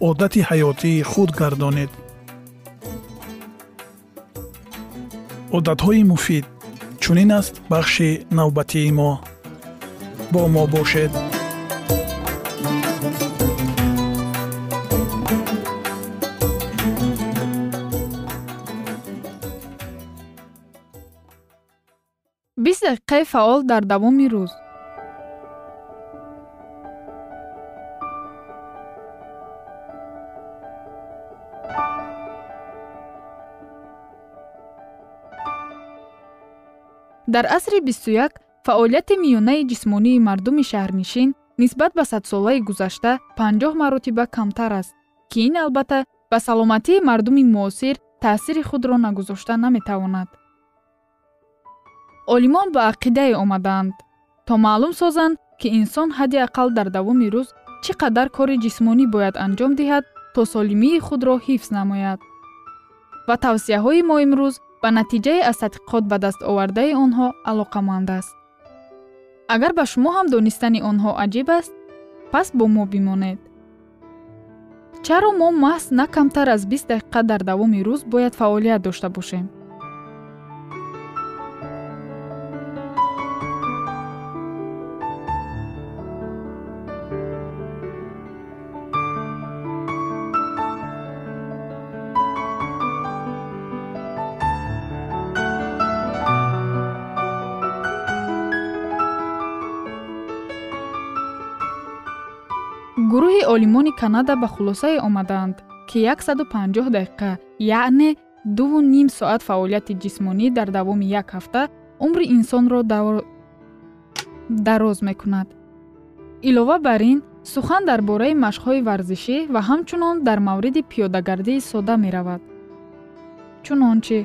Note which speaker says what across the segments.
Speaker 1: одати ҳаётии худ гардонед. Одатҳои муфид чунин аст бахши навбатии мо. Бо мо бошед.
Speaker 2: Бист дақиқаи фаъол дар давоми рӯз дар асри бисту як фаъолияти миёнаи ҷисмонии мардуми шаҳрнишин нисбат ба садсолаи гузашта панҷоҳ маротиба камтар аст ки ин албатта ба саломатии мардуми муосир таъсири худро нагузошта наметавонад. Олимон ба ақидае омадаанд то маълум созанд ки инсон ҳадди ақал дар давоми рӯз чӣ қадар кори ҷисмонӣ бояд анҷом диҳад то солимии худро ҳифз намояд. Ва тавсияҳои мо имрӯз ба натиҷае аз тадқиқот ба дастовардаи онҳо алоқаманд аст. Агар ба шумо ҳам донистани онҳо аҷиб аст пас бо мо бимонед. Чаро мо маҳз на камтар аз бист дақиқа дар давоми рӯз бояд фаъолият дошта бошем олимони канада ба хулосае омаданд ки 150 дақиқа яъне дуву ним соат фаъолияти ҷисмонӣ дар давоми як ҳафта умри инсонро дароз мекунад. Илова бар ин сухан дар бораи машқҳои варзишӣ ва ҳамчунон дар мавриди пиёдагардии сода меравад. Чунончи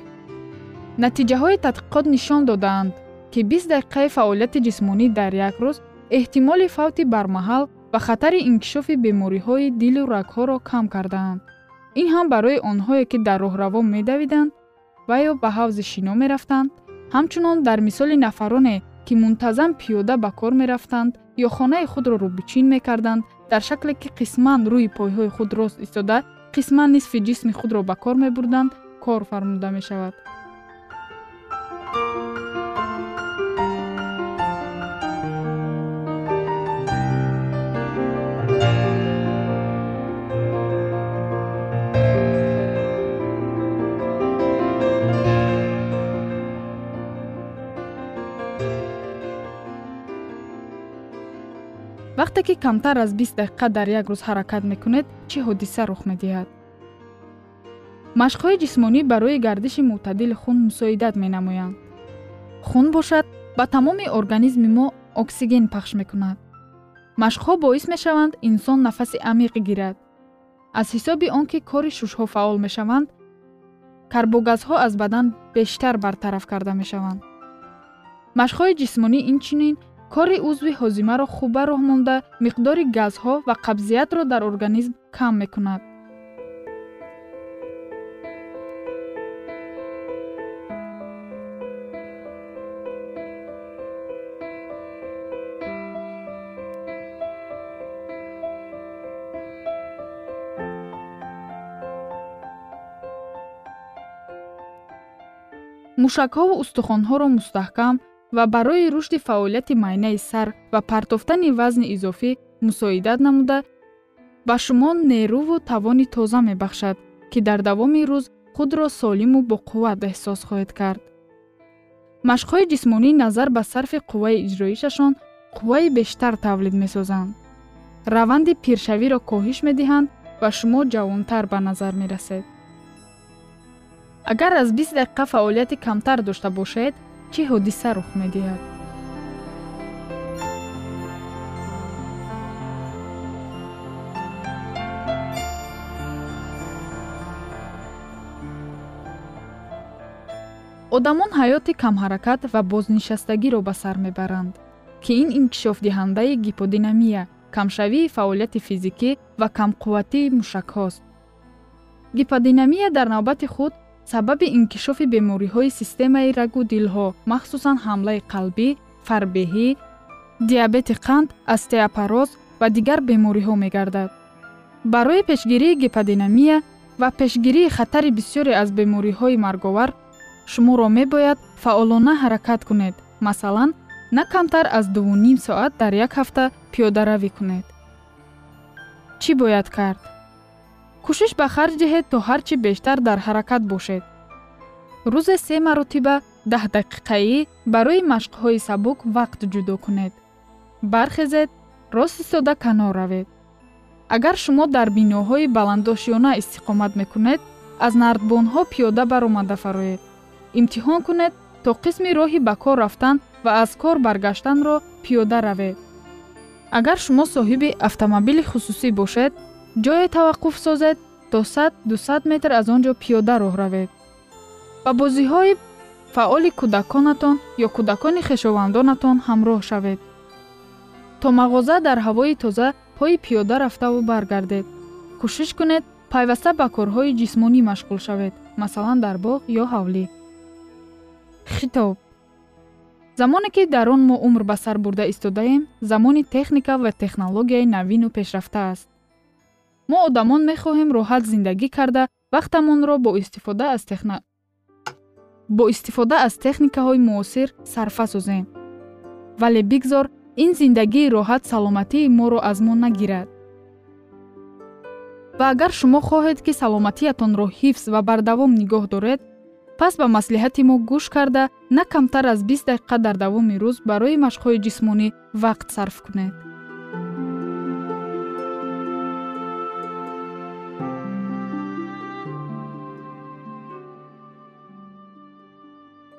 Speaker 2: натиҷаҳои тадқиқот нишон додаанд ки бист дақиқаи фаъолияти ҷисмонӣ дар як рӯз эҳтимоли фавти бармаҳал ва хатари инкишофи бемориҳои дилу рагҳоро кам кардаанд. ин ҳам барои онҳое ки дар роҳраво медавиданд ва ё ба ҳавзи шино мерафтанд. ҳамчунон дар мисоли нафароне ки мунтазам пиёда ба кор мерафтанд ё хонаи худро рӯбичин мекарданд дар шакле ки қисман рӯи пойҳои худ рост истода қисман нисфи ҷисми худро ба кор мебурданд кор фармуда мешавад вақте ки камтар аз бист дақиқа дар як рӯз ҳаракат мекунед чӣ ҳодиса рух медиҳад? Машқҳои ҷисмонӣ барои гардиши мӯътадили хун мусоидат менамоянд. Хун бошад ба тамоми организми мо оксиген пахш мекунад. Машқҳо боис мешаванд инсон нафаси амиқ гирад. Аз ҳисоби он ки кори шушҳо фаъол мешаванд карбогазҳо аз бадан бештар бартараф карда мешаванд машқҳои ҷисмонӣ инчунин кори узви ҳозимаро хуб ба роҳ монда миқдори газҳо ва қабзиятро дар организм кам мекунад. Мушакҳо ва устухонҳоро мустаҳкам ва барои рушди фаъолияти майнаи сар ва партофтани вазни изофӣ мусоидат намуда ба шумо нерӯву тавони тоза мебахшад ки дар давоми рӯз худро солиму боқувват эҳсос хоҳед кард. Машқҳои ҷисмонӣ назар ба сарфи қувваи иҷроишашон қувваи бештар тавлид месозанд. Раванди пиршавиро коҳиш медиҳанд ва шумо ҷавонтар ба назар мерасед. Агар аз бист дақиқа фаъолияти камтар дошта бошед чӣ ҳодиса рух медиҳад? Одамон ҳаёти камҳаракат ва бознишастагиро ба сар мебаранд ки ин инкишофдиҳандаи гиподинамия камшавии фаъолияти физикӣ ва камқувватии мушакҳост. Гиподинамия дар навбати худ сабаби инкишофи бемориҳои системаи рагу дилҳо махсусан ҳамлаи қалбӣ фарбеҳӣ диабети қанд остеопароз ва дигар бемориҳо мегардад. Барои пешгирии гиподинамия ва пешгирии хатари бисёре аз бемориҳои марговар шуморо мебояд фаъолона ҳаракат кунед. Масалан на камтар аз дувуним соат дар як ҳафта пиёдаравӣ кунед. Чӣ бояд кард кӯшиш ба харҷ диҳед то ҳар чӣ бештар дар ҳаракат бошед. рӯзе се маротиба даҳдақиқаӣ барои машқҳои сабук вақт ҷудо кунед. бархезед рост истода канор равед. агар шумо дар биноҳои баландошёна истиқомат мекунед аз нардбонҳо пиёда баромада фароед. имтиҳон кунед то қисми роҳи ба кор рафтан ва аз кор баргаштанро пиёда равед. агар шумо соҳиби автомобили хусусӣ бошед ҷое таваққуф созед то 100-200 метр аз он ҷо пиёда роҳ равед. Ба бозиҳои фаъоли кӯдаконатон ё кӯдакони хешовандонатон ҳамроҳ шавед. То мағоза дар ҳавои тоза пои пиёда рафтаву баргардед. Кӯшиш кунед пайваста ба корҳои ҷисмонӣ машғул шавед масалан дар боғ ё ҳавлӣ. Хитоб. Замоне ки дар он мо умр ба сар бурда истодаем замони техника ва технологияи навину пешрафтааст мо одамон мехоҳем роҳат зиндагӣ карда вақтамонро бо истифода аз техна бо истифода аз техникаҳои муосир сарфа созем вале бигзор ин зиндагии роҳат саломатии моро аз мо нагирад. Ва агар шумо хоҳед ки саломатиятонро ҳифз ва бардавом нигоҳ доред пас ба маслиҳати мо гӯш карда на камтар аз бист дақиқа дар давоми рӯз барои машқҳои ҷисмонӣ вақт сарф кунед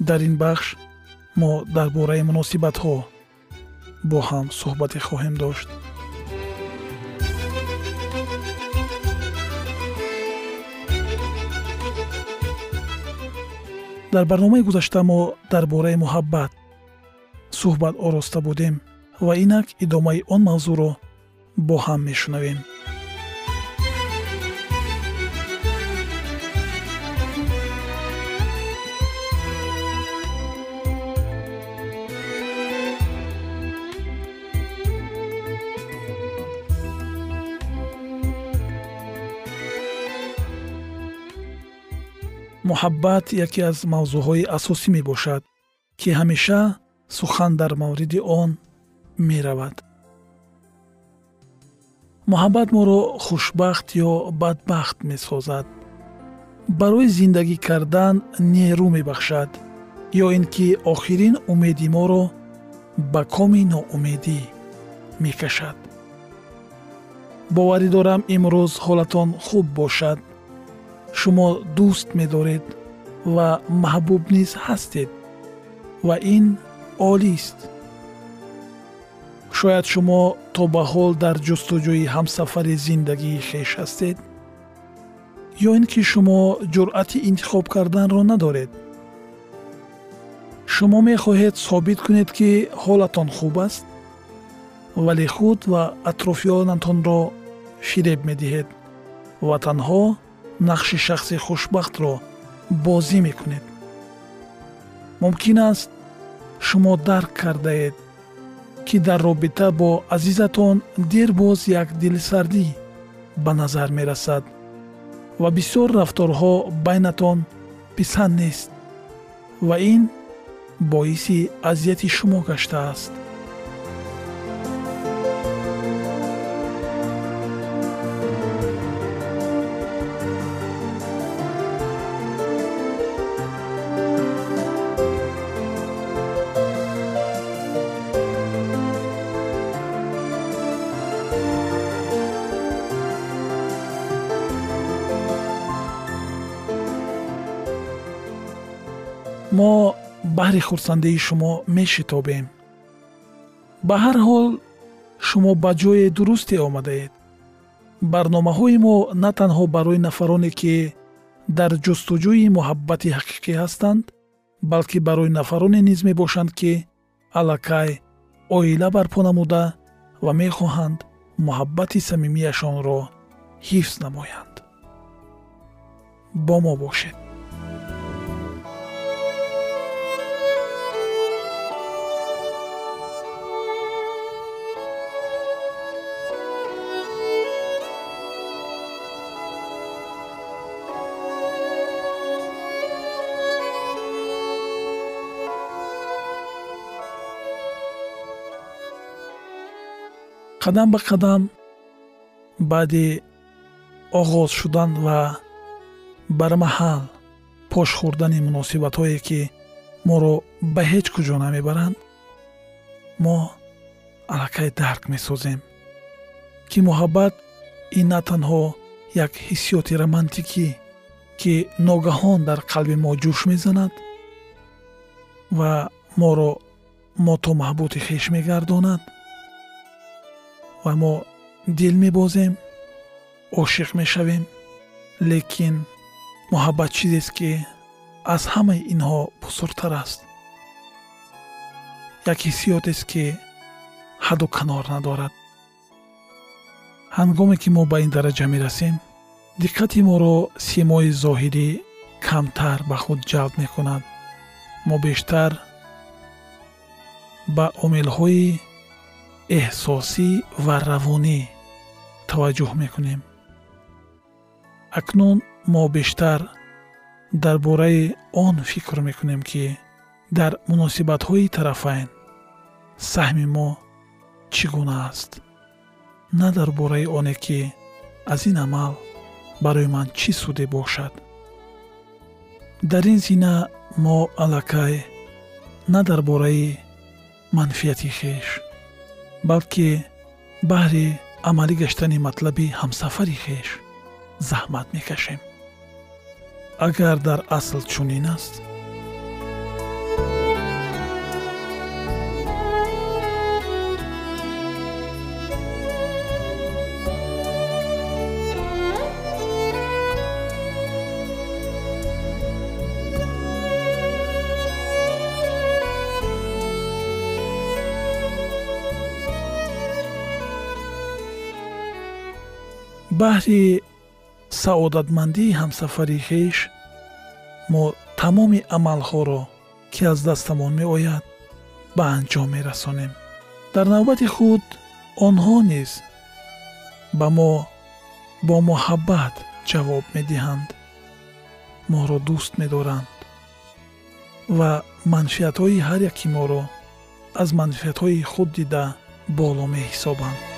Speaker 1: дар ин бахш мо дар бораи муносибатҳо бо ҳам суҳбате хоҳем дошт. Дар барномаи гузашта мо дар бораи муҳаббат суҳбат ороста будем ва инак идомаи он мавзӯъро бо ҳам мешунавем. Муҳаббат яке аз мавзӯъҳои асосӣ мебошад ки ҳамеша сухан дар мавриди он меравад. Муҳаббат моро хушбахт ё бадбахт месозад. Барои зиндагӣ кардан нерӯ мебахшад ё ин ки охирин умеди моро ба коми ноумедӣ мекашад. Боварӣ дорам имрӯз ҳолатон хуб бошад шумо дӯст медоред ва маҳбуб низ ҳастед ва ин олист шояд шумо то ба ҳол дар ҷустуҷӯи ҳамсафари зиндагии хеш ҳастед ё ин ки шумо ҷуръати интихоб карданро надоред? Шумо мехоҳед собит кунед ки ҳолатон хуб аст вале худ ва атрофиёнатонро фиреб медиҳед ва танҳо нақши шахси хушбахтро бозӣ мекунед. Мумкин аст шумо дарк кардаед ки дар робита бо азизатон дер боз як дилсардӣ ба назар мерасад ва бисёр рафторҳо байнатон писанд нест ва ин боиси азияти шумо гаштааст баҳри хурсандии шумо мешитобем. Ба ҳар ҳол шумо ба ҷои дурусте омадаед барномаҳои мо на танҳо барои нафароне ки дар ҷустуҷӯи муҳаббати ҳақиқӣ ҳастанд балки барои нафароне низ мебошанд ки аллакай оила барпо намуда ва мехоҳанд муҳаббати самимияшонро ҳифз намоянд. Бо мо бошед қадам ба қадам баъди оғоз шудан ва бармаҳал пош хӯрдани муносибатҳое ки моро ба ҳеҷ куҷо намебаранд мо аллакай дарк месозем ки муҳаббат ин на танҳо як ҳиссиёти романтикӣ ки ногаҳон дар қалби мо ҷӯш мезанад ва моро мотомаҳбути хеш мегардонад ва мо дил мебозем ошиқ мешавем. Лекин муҳаббат чизест ки аз ҳамаи инҳо бузургтар аст. Як ҳиссиётест ки ҳадду канор надорад. Ҳангоме ки мо ба ин дараҷа мерасем диққати моро симои зоҳирӣ камтар ба худ ҷалб мекунад. Мо бештар ба омилҳои эҳсосӣ ва равонӣ таваҷҷӯҳ мекунем. Акнун мо бештар дар бораи он фикр мекунем ки дар муносибатҳои тарафайн саҳми мо чӣ гуна аст. На дар бораи оне ки аз ин амал барои ман чӣ суде бошад. Дар ин зина мо аллакай на дар бораи манфиати хеш بەڵکێ بارێ ئەمالی گەشتنی مەطلبی هەمسەفەری خێش زەحمات میکەشێم ئەگەر دەر ئاسڵ چوونی نست؟ Баҳри саодатмандии ҳамсафари хеш мо тамоми амалҳоро ки аз дастамон меояд ба анҷом мерасонем. Дар навбати худ онҳо низ ба мо бо муҳаббат ҷавоб медиҳанд. Моро дӯст медоранд. Ва манфиатҳои ҳар яки моро аз манфиатҳои худ дида боло меҳисобанд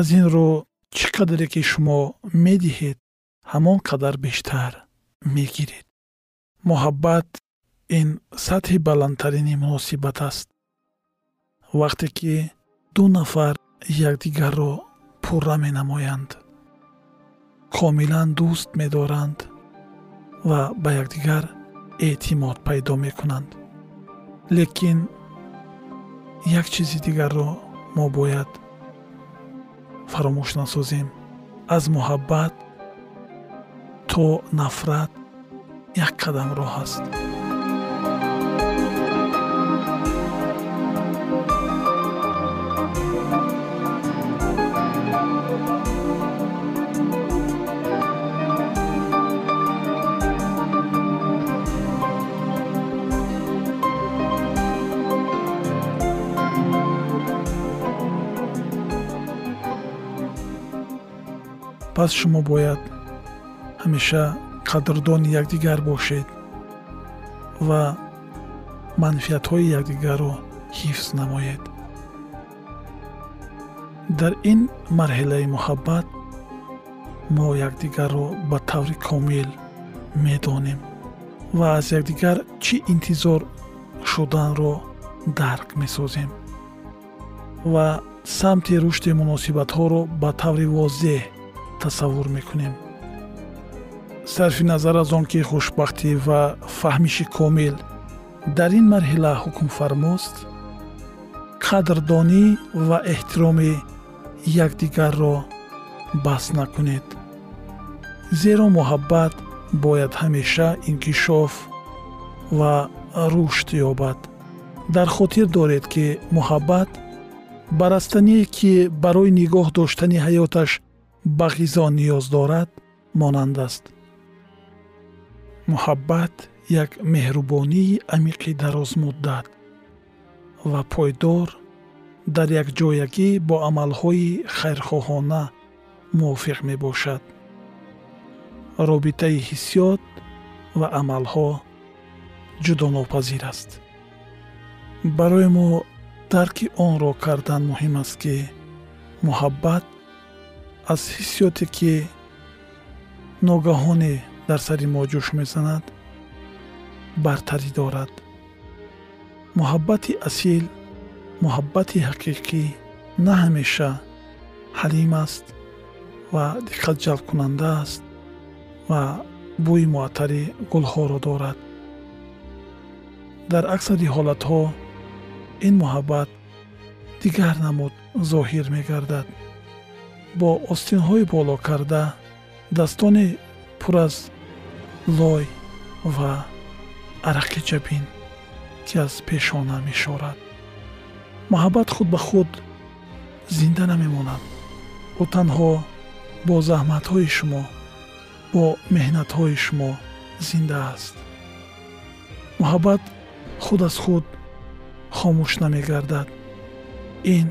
Speaker 1: аз ин рӯ чӣ қадре ки шумо медиҳед ҳамон қадар бештар мегиред? Муҳаббат ин сатҳи баландтарини муносибат аст. Вақте ки ду нафар якдигарро пурра менамоянд комилан дӯст медоранд ва ба якдигар эътимод пайдо мекунанд. Лекин як чизи дигарро мо бояд фаромӯш насозем аз муҳаббат то нафрат як қадам роҳ аст пас шумо бояд ҳамеша қадрдони якдигар бошед ва манфиатҳои якдигарро ҳифз намоед. Дар ин марҳилаи муҳаббат мо якдигарро ба таври комил медонем ва аз якдигар чӣ интизор шуданро дарк месозем ва самти рушди муносибатҳоро ба таври возеҳ тасаввур мекунем. Сарфи назар аз он ки хушбахтӣ ва фаҳмиши комил дар ин марҳила ҳукмфармост қадрдонӣ ва эҳтироми якдигарро баҳс накунед. Зеро муҳаббат бояд ҳамеша инкишоф ва рушд ёбад. Дар хотир доред ки муҳаббат ба растание ки барои нигоҳ доштани ҳаёташ ба ғизо ниёз дорад монанд аст. Муҳаббат як меҳрубонии амиқи дарозмуддат ва пойдор дар якҷоягӣ бо амалҳои хайрхоҳона мувофиқ мебошад. Робитаи ҳиссиёт ва амалҳо ҷудонопазир аст. Барои мо дарки онро кардан муҳим аст ки муҳаббат аз ҳиссиёте ки ногаҳоне дар сари мо ҷӯш мезанад бартарӣ дорад. Муҳаббати асил муҳаббати ҳақиқӣ на ҳамеша ҳалим аст ва диққатҷалбкунанда аст ва бӯи муаттари гулҳоро дорад. Дар аксари ҳолатҳо ин муҳаббат дигар намуд зоҳир мегардад бо остинҳои боло карда дастони пур аз лой ва арақи ҷабин ки аз пешона мешорад. Муҳаббат худ ба худ зинда намемонад. Ӯ танҳо бо заҳматҳои шумо бо меҳнатҳои шумо зинда аст. Муҳаббат худ аз худ хомӯш намегардад. Ин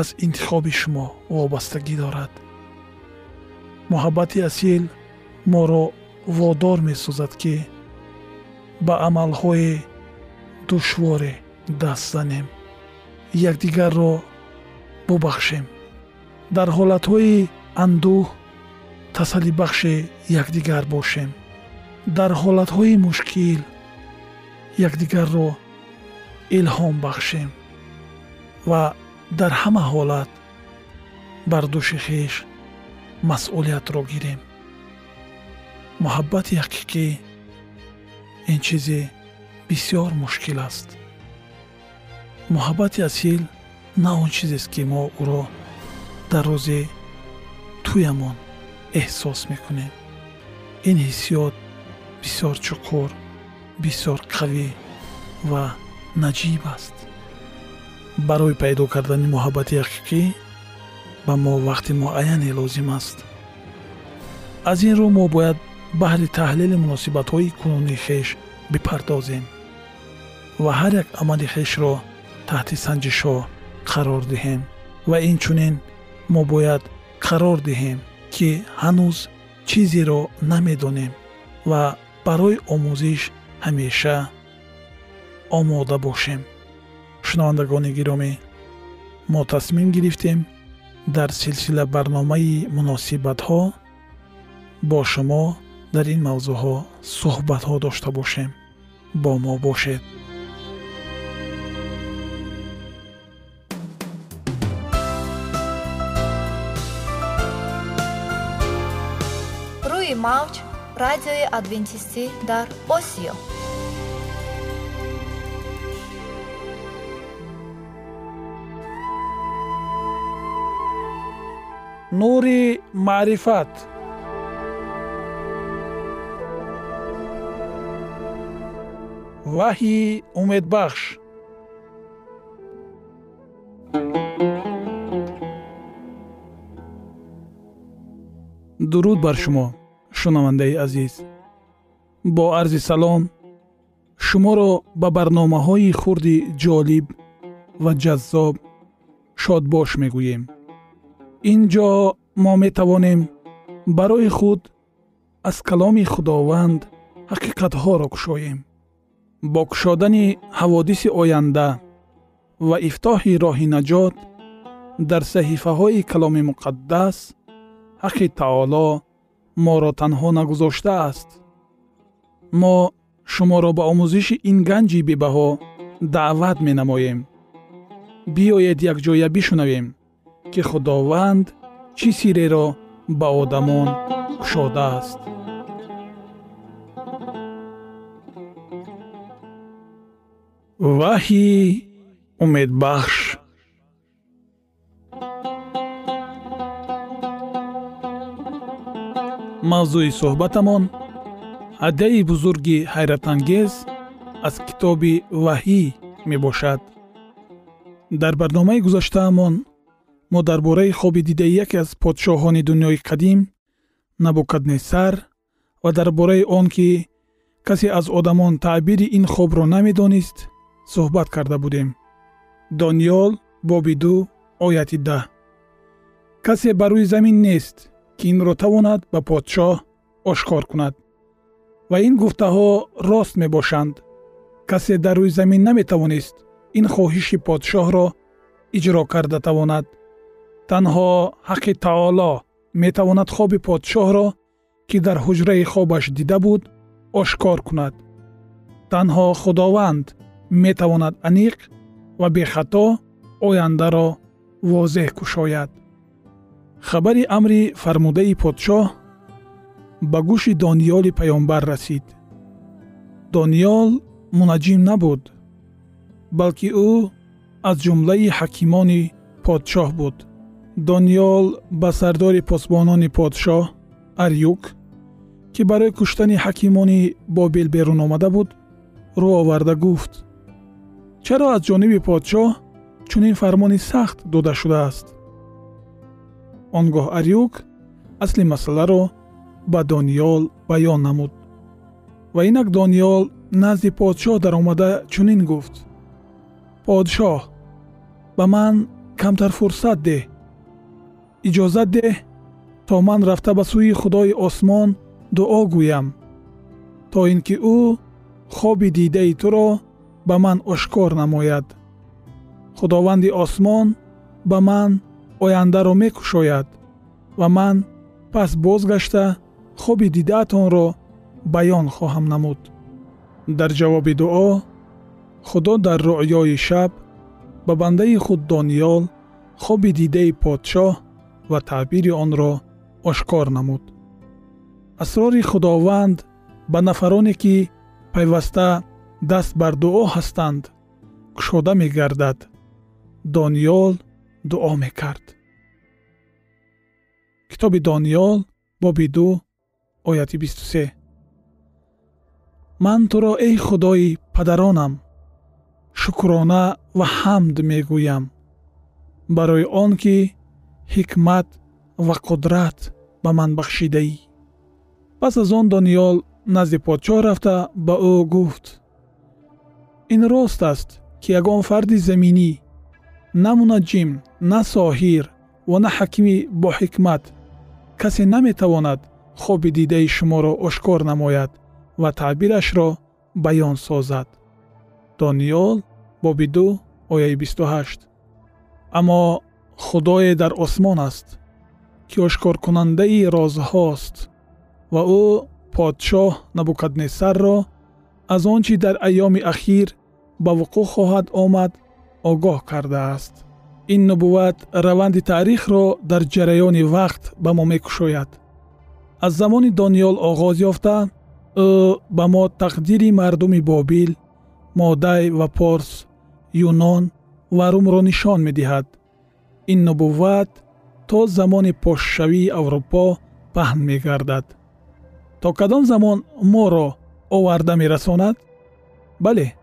Speaker 1: аз интихоби шумо вобастагӣ дорад. Муҳаббати асил моро водор месозад ки ба амалҳои душворе даст занем. Якдигарро бубахшем. Дар ҳолатҳои андӯҳ тасаллибахши якдигар бошем. Дар ҳолатҳои мушкил якдигарро илҳом бахшем. Ва дар ҳама ҳолат бар дӯши хеш масъулиятро гирем. Муҳаббати ҳақиқӣ ин чизе бисёр мушкил аст. Муҳаббати асил на он чизест ки мо ӯро дар рӯзи туямон эҳсос мекунем. Ин ҳиссиёт бисёр чуқур бисёр қавӣ ва наҷиб аст барои пайдо кардани муҳаббати ҳақиқӣ ба мо вақти муайяне лозим аст. Аз ин рӯ мо бояд баҳри таҳлили муносибатҳои кунунии хеш бипардозем ва ҳар як амали хешро таҳти санҷишҳо қарор диҳем. Ва инчунин мо бояд қарор диҳем ки ҳанӯз чизеро намедонем ва барои омӯзиш ҳамеша омода бошем шунавандагони гиромӣ. Мо тасмим гирифтем дар силсила барномаи муносибатҳо. Бо шумо дар ин мавзӯъҳо суҳбатҳо дошта бошем. Бо мо бошед.
Speaker 3: Рӯи мавҷ радиои адвентистӣ дар осиё
Speaker 1: нури маърифат. Ваҳйи умедбахш. Дуруд бар шумо шунавандаи азиз. Бо арзи салом шуморо ба барномаҳои хурди ҷолиб ва ҷаззоб шодбош мегӯем ин ҷо мо метавонем барои худ аз каломи худованд ҳақиқатҳоро кушоем. Бо кушодани ҳаводиси оянда ва ифтоҳи роҳи наҷот дар саҳифаҳои каломи муқаддас ҳаққи таоло моро танҳо нагузоштааст мо шуморо ба омӯзиши ин ганҷи бебаҳо даъват менамоем. Биёед якҷоя бишунавем ки худованд чӣ сирреро ба одамон кушодааст. Ваҳйи умедбахш. Мавзӯи суҳбатамон ҳадияи бузурги ҳайратангез аз китоби ваҳӣ мебошад. Дар барномаи гузаштаамон мо дар бораи хобе дидаи яке аз подшоҳони дунёи қадим набукаднесар ва дар бораи он ки касе аз одамон таъбири ин хобро намедонист суҳбат карда будем. Дониёл боби ду ояти даҳ. Касе ба рӯи замин нест ки инро тавонад ба подшоҳ ошкор кунад. Ва ин гуфтаҳо рост мебошанд. Касе дар рӯи замин наметавонист ин хоҳиши подшоҳро иҷро карда тавонад танҳо ҳаққи таоло метавонад хоби подшоҳро ки дар ҳуҷраи хобаш дида буд ошкор кунад. танҳо худованд метавонад аниқ ва бехато ояндаро возеҳ кушояд. Хабари амри фармудаи подшоҳ ба гӯши дониёли паёнбар расид. Дониёл мунаҷим набуд балки ӯ аз ҷумлаи ҳакимони подшоҳ буд дониёл ба сардори посбонони подшоҳ арюк ки барои куштани ҳакимони бобил берун омада буд рӯ оварда гуфт чаро аз ҷониби подшоҳ чунин фармони сахт дода шудааст? Он гоҳ арюк асли масъаларо ба дониёл баён намуд ва инак дониёл назди подшоҳ даромада чунин гуфт подшоҳ ба ман камтар фурсат деҳ иҷозат деҳ то ман рафта ба сӯи худои осмон дуо гӯям то ин ки ӯ хоби дидаи туро ба ман ошкор намояд. Худованди осмон ба ман ояндаро мекушояд ва ман пас бозгашта хоби дидаатонро баён хоҳам намуд. Дар ҷавоби дуо худо дар руъёи шаб ба бандаи худ дониёл хоби дидаи подшоҳ ва таъбири онро ошкор намуд. Асрори худованд ба нафароне ки пайваста даст бар дуо ҳастанд кушода мегардад дониёл дуо мекард. Китоби дониёл боби ду ояти бисту се ман туро эй худои падаронам шукрона ва ҳамд мегӯям. Барои он ки ҳикмат ва қудрат ба ман бахшидаӣ. Пас аз он дониёл назди подшоҳ рафта ба ӯ гуфт ин рост аст ки ягон фарди заминӣ на мунаҷҷим на соҳир ва на ҳакими боҳикмат касе наметавонад хоби дидаи шуморо ошкор намояд ва таъбирашро баён созад дониёл боби ду ояи бисту ҳашт аммо худое дар осмон аст ки ошкоркунандаи розҳост ва ӯ подшоҳ набукаднесарро аз он чи дар айёми ахир ба вуқӯъ хоҳад омад огоҳ кардааст. Ин нубувват раванди таърихро дар ҷараёни вақт ба мо мекушояд. Аз замони дониёл оғоз ёфта ӯ ба мо тақдири мардуми бобил модай ва порс юнон ва румро нишон медиҳад ин нубувват то замони пошшавии аврупо паҳн мегардад. То кадом замон моро оварда мерасонад? Бале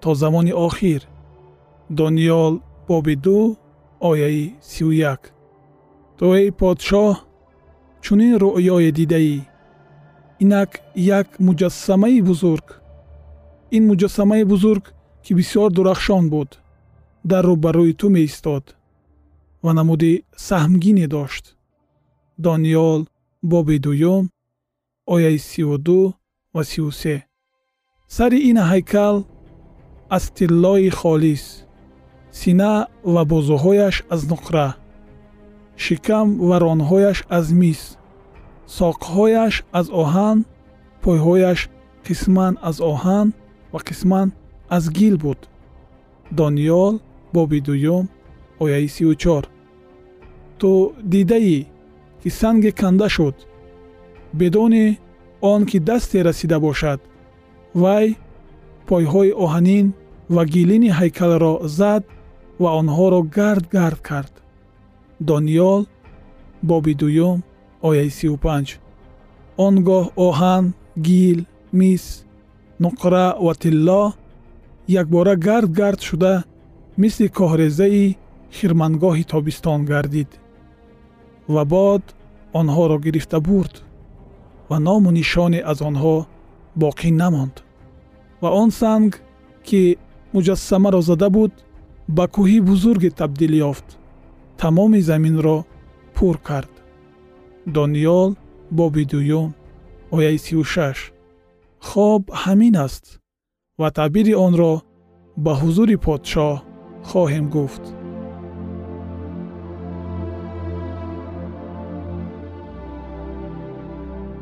Speaker 1: то замони охир дониёл боби ду ояи сию як ту эй подшоҳ чунин руъёе дидаӣ инак як муҷассамаи бузург. Ин муҷассамаи бузург ки бисёр дурахшон буд дар рӯбарӯи ту меистод ва намуди саҳмгине дошт дониёл боби дуюм ояи сию ду ва сию се. Сари ин ҳайкал аз тиллои холис сина ва бозуҳояш аз нуқра шикам ва ронҳояш аз мис соқҳояш аз оҳан пойҳояш қисман аз оҳан ва қисман аз гил буд. Дониёл боби дуюм ояи сию чор ту дидаӣ ки санге канда шуд бидуни он ки дасте расида бошад вай пойҳои оҳанин ва гилини ҳайкалро зад ва онҳоро гард гард кард. Дониёл боби дуюм ояи сию панҷ он гоҳ оҳан гил мис нуқра ва тилло якбора гард гард шуда мисли коҳрезаи хирмангоҳи тобистон гардид ва бод онҳоро гирифта бурд ва ному нишоне аз онҳо боқӣ намонд. ва он санг ки муҷассамаро зада буд ба кӯҳи бузурге табдил ёфт тамоми заминро пур кард. дониёл боби дуюм ояи сию шаш хоб ҳамин аст ва таъбири онро ба ҳузури подшоҳ хоҳем гуфт